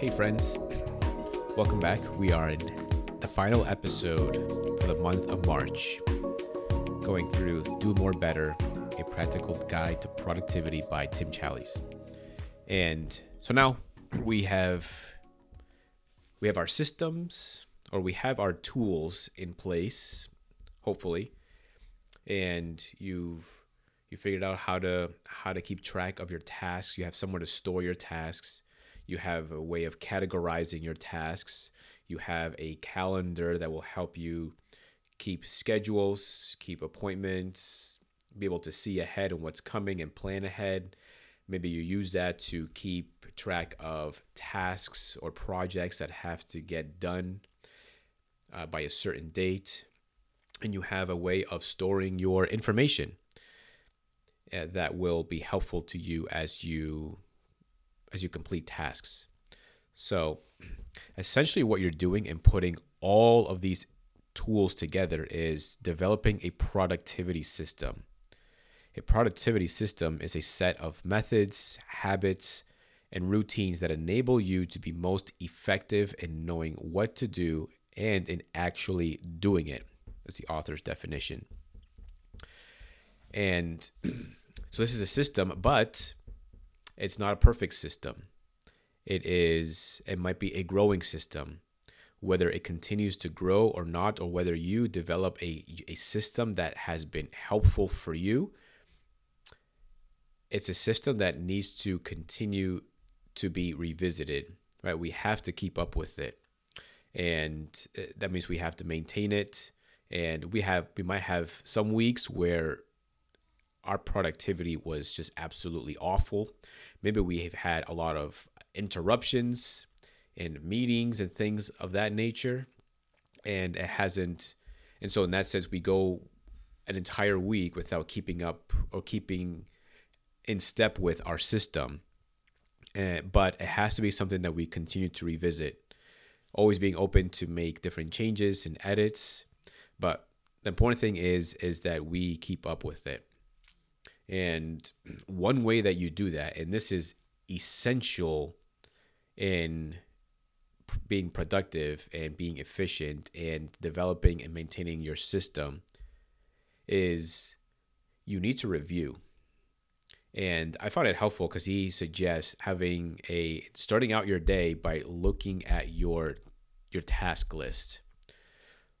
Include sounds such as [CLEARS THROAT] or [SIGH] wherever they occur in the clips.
Hey, friends. Welcome back. We are in the final episode for the month of March, going through Do More Better, a practical guide to productivity by Tim Challies. And so now we have we have our systems or we have our tools in place, hopefully, and you've you figured out how to how to keep track of your tasks. You have somewhere to store your tasks you have a way of categorizing your tasks. You have a calendar that will help you keep schedules, keep appointments, be able to see ahead and what's coming and plan ahead. Maybe you use that to keep track of tasks or projects that have to get done uh, by a certain date. And you have a way of storing your information uh, that will be helpful to you as you as you complete tasks. So, essentially, what you're doing and putting all of these tools together is developing a productivity system. A productivity system is a set of methods, habits, and routines that enable you to be most effective in knowing what to do and in actually doing it. That's the author's definition. And [CLEARS THROAT] so this is a system, but it's not a perfect system. It is it might be a growing system. Whether it continues to grow or not, or whether you develop a, a system that has been helpful for you, it's a system that needs to continue to be revisited, right? We have to keep up with it. And uh, that means we have to maintain it. And we have we might have some weeks where our productivity was just absolutely awful. Maybe we have had a lot of interruptions in meetings and things of that nature. And it hasn't, and so in that sense, we go an entire week without keeping up or keeping in step with our system. Uh, but it has to be something that we continue to revisit, always being open to make different changes and edits. But the important thing is is that we keep up with it. And one way that you do that, and this is essential in being productive and being efficient and developing and maintaining your system, is you need to review. And I found it helpful because he suggests having a starting out your day by looking at your your task list.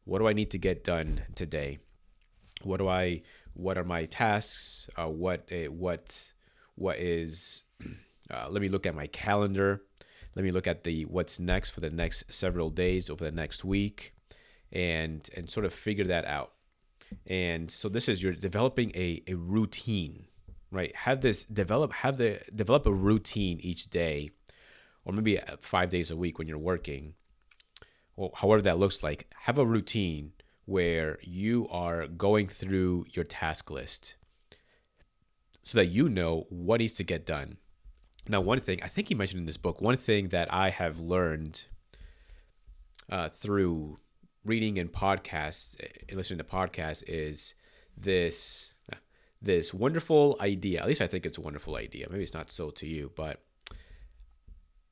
What do I need to get done today? What do I what are my tasks? Uh, what uh, what what is? Uh, let me look at my calendar. Let me look at the what's next for the next several days over the next week, and and sort of figure that out. And so this is you're developing a, a routine, right? Have this develop have the develop a routine each day, or maybe uh, five days a week when you're working, or however that looks like. Have a routine where you are going through your task list so that you know what needs to get done. Now, one thing I think he mentioned in this book, one thing that I have learned uh, through reading and podcasts and eh, listening to podcasts is this this wonderful idea. At least I think it's a wonderful idea. Maybe it's not so to you, but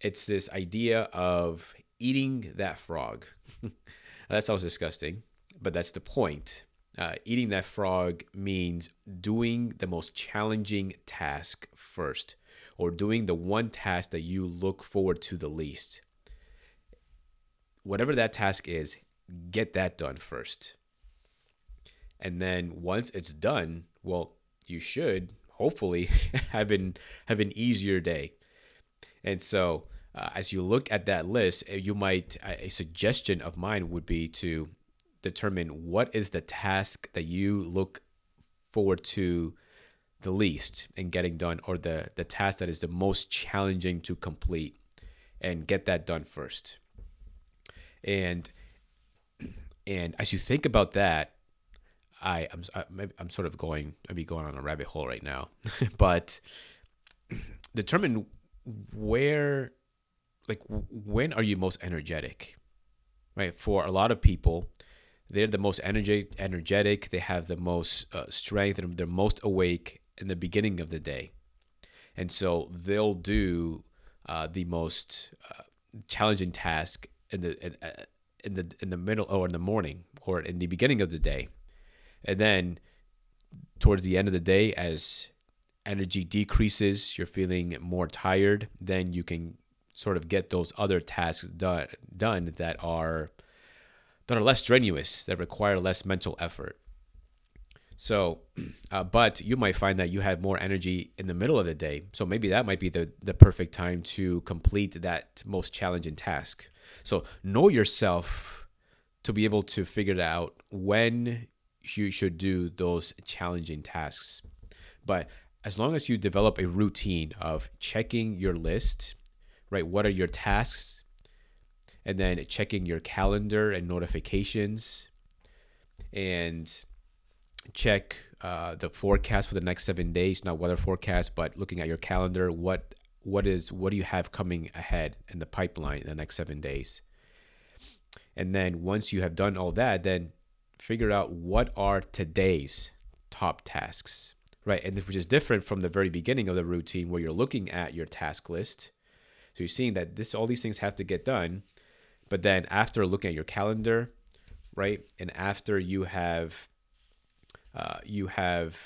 it's this idea of eating that frog. [LAUGHS] that sounds disgusting but that's the point. Uh, eating that frog means doing the most challenging task first, or doing the one task that you look forward to the least. Whatever that task is, get that done first. And then once it's done, well, you should hopefully [LAUGHS] have an have an easier day. And so, uh, as you look at that list, uh, you might a suggestion of mine would be to determine what is the task that you look forward to the least in getting done or the the task that is the most challenging to complete and get that done first. And and as you think about that i i'm I, i'm sort of going maybe going on a rabbit hole right now [LAUGHS] but determine where like when are you most energetic right? For a lot of people they're the most energy, energetic. They have the most uh, strength, and they're most awake in the beginning of the day, and so they'll do uh, the most uh, challenging task in the in, uh, in the in the middle or in the morning or in the beginning of the day, and then towards the end of the day, as energy decreases, you're feeling more tired, then you can sort of get those other tasks done done that are that are less strenuous, that require less mental effort. So, [CLEARS THROAT] uh, but you might find that you have more energy in the middle of the day. So maybe that might be the, the perfect time to complete that most challenging task. So know yourself to be able to figure out when you should do those challenging tasks. But as long as you develop a routine of checking your list, right? What are your tasks? And then checking your calendar and notifications and check uh, the forecast for the next seven days, not weather forecast, but looking at your calendar, what what is what do you have coming ahead in the pipeline in the next seven days? And then once you have done all that, then figure out what are today's top tasks, right? And which is different from the very beginning of the routine where you're looking at your task list. So you're seeing that this all these things have to get done, but then after looking at your calendar, right, and after you have uh, you have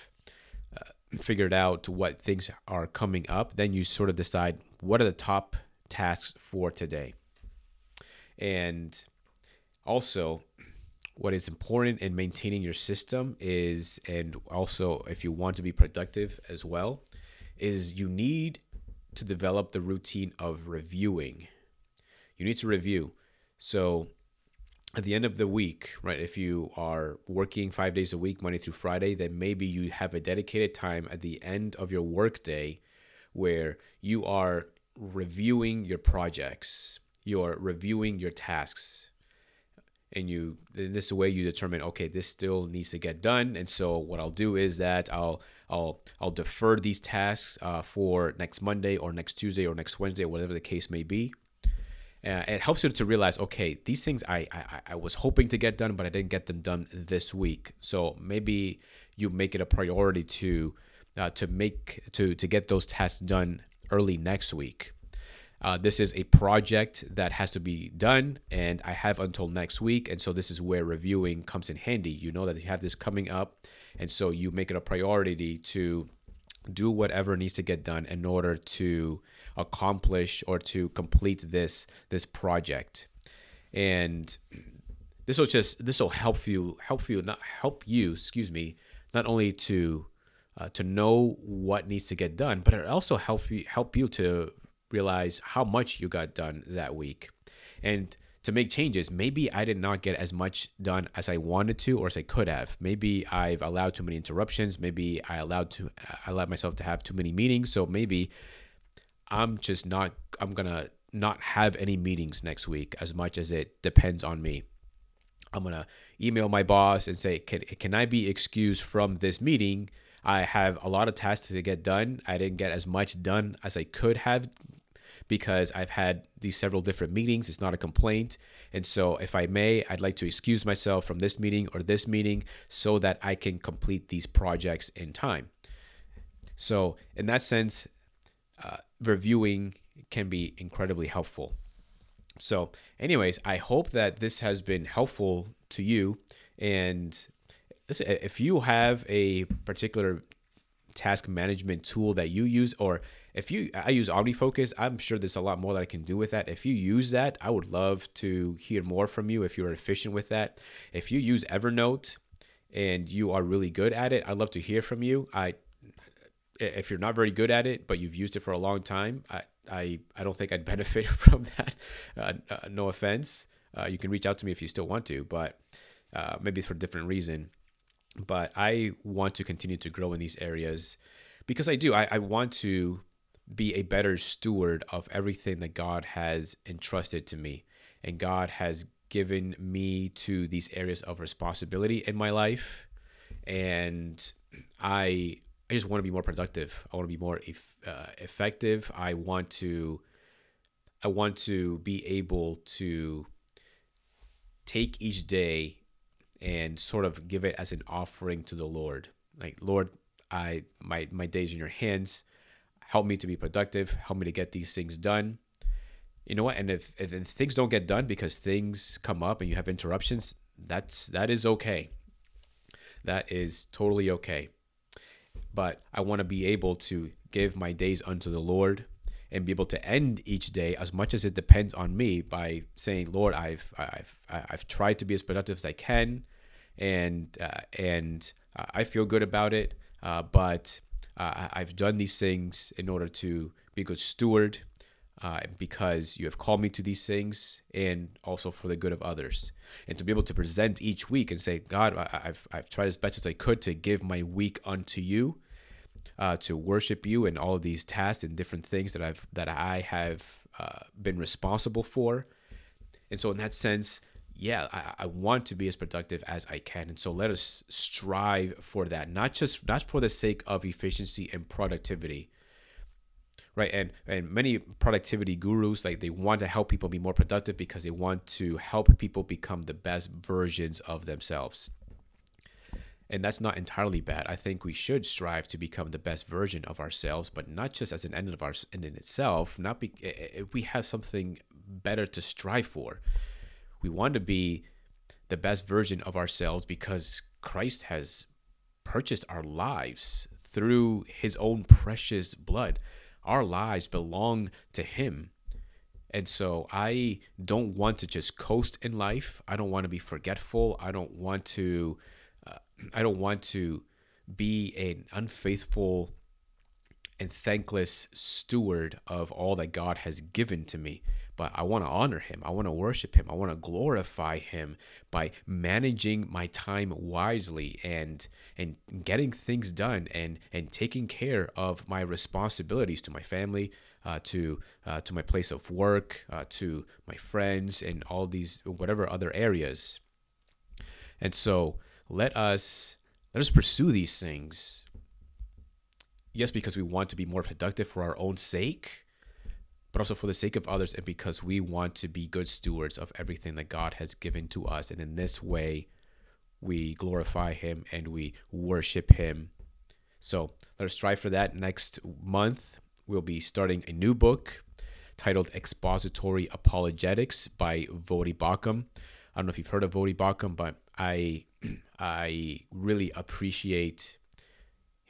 uh, figured out what things are coming up, then you sort of decide what are the top tasks for today. And also, what is important in maintaining your system is, and also if you want to be productive as well, is you need to develop the routine of reviewing. You need to review. So at the end of the week, right, if you are working five days a week, Monday through Friday, then maybe you have a dedicated time at the end of your workday where you are reviewing your projects, you're reviewing your tasks, and you in this way you determine okay this still needs to get done and so what i'll do is that i'll i'll i'll defer these tasks uh, for next monday or next tuesday or next wednesday whatever the case may be uh, it helps you to realize okay these things I, I i was hoping to get done but i didn't get them done this week so maybe you make it a priority to uh, to make to to get those tasks done early next week uh, this is a project that has to be done, and I have until next week. And so, this is where reviewing comes in handy. You know that you have this coming up, and so you make it a priority to do whatever needs to get done in order to accomplish or to complete this this project. And this will just this will help you help you not help you excuse me not only to uh, to know what needs to get done, but it also help you help you to realize how much you got done that week and to make changes. Maybe I did not get as much done as I wanted to or as I could have. Maybe I've allowed too many interruptions. Maybe I allowed to I allowed myself to have too many meetings. So maybe I'm just not I'm to not have any meetings next week as much as it depends on me. I'm to email my boss and say, "Can can I be excused from this meeting?" I have a lot of tasks to get done. I didn't get as much done as I could have because I've had these several different meetings. It's not a complaint. And so, if I may, I'd like to excuse myself from this meeting or this meeting so that I can complete these projects in time. So, in that sense, uh, reviewing can be incredibly helpful. So, anyways, I hope that this has been helpful to you. And if you have a particular task management tool that you use or if you I use OmniFocus, I'm sure there's a lot more that I can do with that. If you use that, I would love to hear more from you if you're efficient with that. If you use Evernote and you are really good at it, I'd love to hear from you. I if you're not very good at it, but you've used it for a long time, I I, I don't think I'd [LAUGHS] benefit from that. Uh, uh, no offense. Uh, you can reach out to me if you still want to, but uh, maybe it's for a different reason. But I want to continue to grow in these areas because I do. I, I want to be a better steward of everything that God has entrusted to me. And God has given me to these areas of responsibility in my life. And I I just want to be more productive. I want to be more uh, effective. I want to I want to be able to take each day and sort of give it as an offering to the Lord. Like Lord, I my my days in your hands help me to be productive, help me to get these things done. you know what? And if, if, things don't get done because things come up and you have interruptions, that's that is okay. That is totally okay. But I want to be able to give my days unto the Lord and be able to end each day as much as it depends on me by saying, Lord, I've I've I've tried to be as productive as I can, and uh, and I feel good about it. Uh, but uh, I've done these things in order to be a good steward, uh, because you have called me to these things, and also for the good of others, and to be able to present each week and say, God, I've I've tried as best as I could to give my week unto you uh, to worship you and all of these tasks and different things that I've that I have uh, been responsible for. And so, in that sense, yeah, I, I want to be as productive as I can. And so, let us strive for that, not just not for the sake of efficiency and productivity, right and and many productivity gurus like they want to help people be more productive because they want to help people become the best versions of themselves and that's not entirely bad. I think we should strive to become the best version of ourselves, but not just as an end of our in itself. Not be if we have something better to strive for. We want to be the best version of ourselves because Christ has purchased our lives through His own precious blood. Our lives belong to Him. And so I don't want to just coast in life. I don't want to be forgetful. I don't want to uh, [CLEARS THROAT] I don't want to be an unfaithful and thankless steward of all that God has given to me. But I want to honor him. I want to worship him. I want to glorify him by managing my time wisely and and getting things done and and taking care of my responsibilities to my family, uh, to uh, to my place of work, uh, to my friends, and all these whatever other areas. And so let us let us pursue these things yes because we want to be more productive for our own sake but also for the sake of others and because we want to be good stewards of everything that God has given to us. And in this way we glorify him and we worship him. So let us strive for that. Next month we'll be starting a new book titled expository apologetics by Voddie Baucham i don't know if you've heard of Voddie Baucham but i [CLEARS THROAT] I really appreciate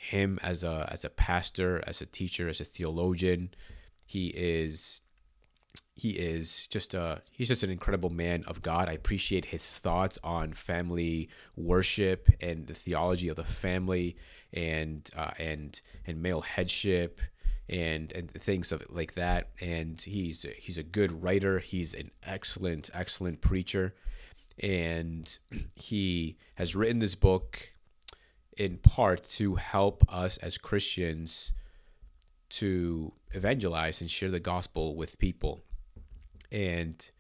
him as a as a pastor, as a teacher, as a theologian. He is he is just a he's just an incredible man of God. I appreciate his thoughts on family worship and the theology of the family and uh, and and male headship and and things of like that. And he's he's a good writer. He's an excellent excellent preacher and [CLEARS THROAT] he has written this book in part to help us as Christians to evangelize and share the gospel with people. And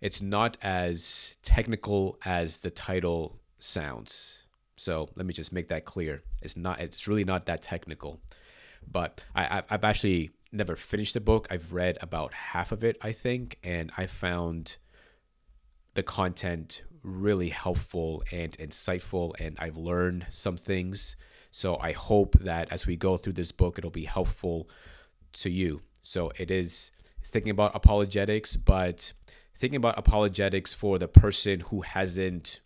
it's not as technical as the title sounds. So let me just make that clear. It's not. It's really not that technical. But I, I've actually never finished the book. I've read about half of it, I think, and I found the content really helpful and insightful, and I've learned some things. So I hope that as we go through this book, it'll be helpful to you. So it is thinking about apologetics, but thinking about apologetics for the person who hasn't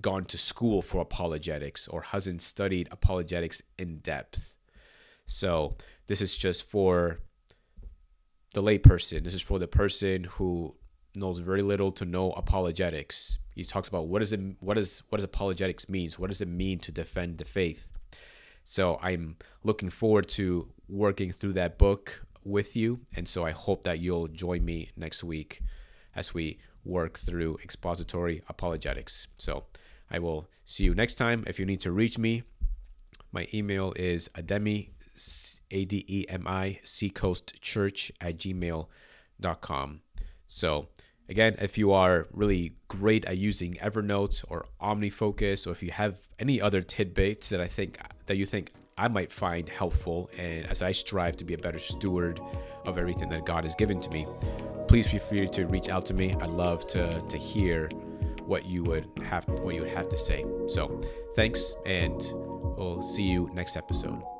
gone to school for apologetics or hasn't studied apologetics in depth. So this is just for the layperson. This is for the person who knows very little to no apologetics. He talks about what is it what is what does apologetics means? What does it mean to defend the faith? So I'm looking forward to working through that book with you, and so I hope that you'll join me next week as we work through expository apologetics. So I will see you next time. If you need to reach me, my email is ademi, A-D-E-M-I, Seacoast Church at gmail.com. So Again, if you are really great at using Evernote or OmniFocus, or if you have any other tidbits that I think that you think I might find helpful, and as I strive to be a better steward of everything that God has given to me, please feel free to reach out to me. I'd love to to hear what you would have what you would have to say. So, thanks, and we'll see you next episode.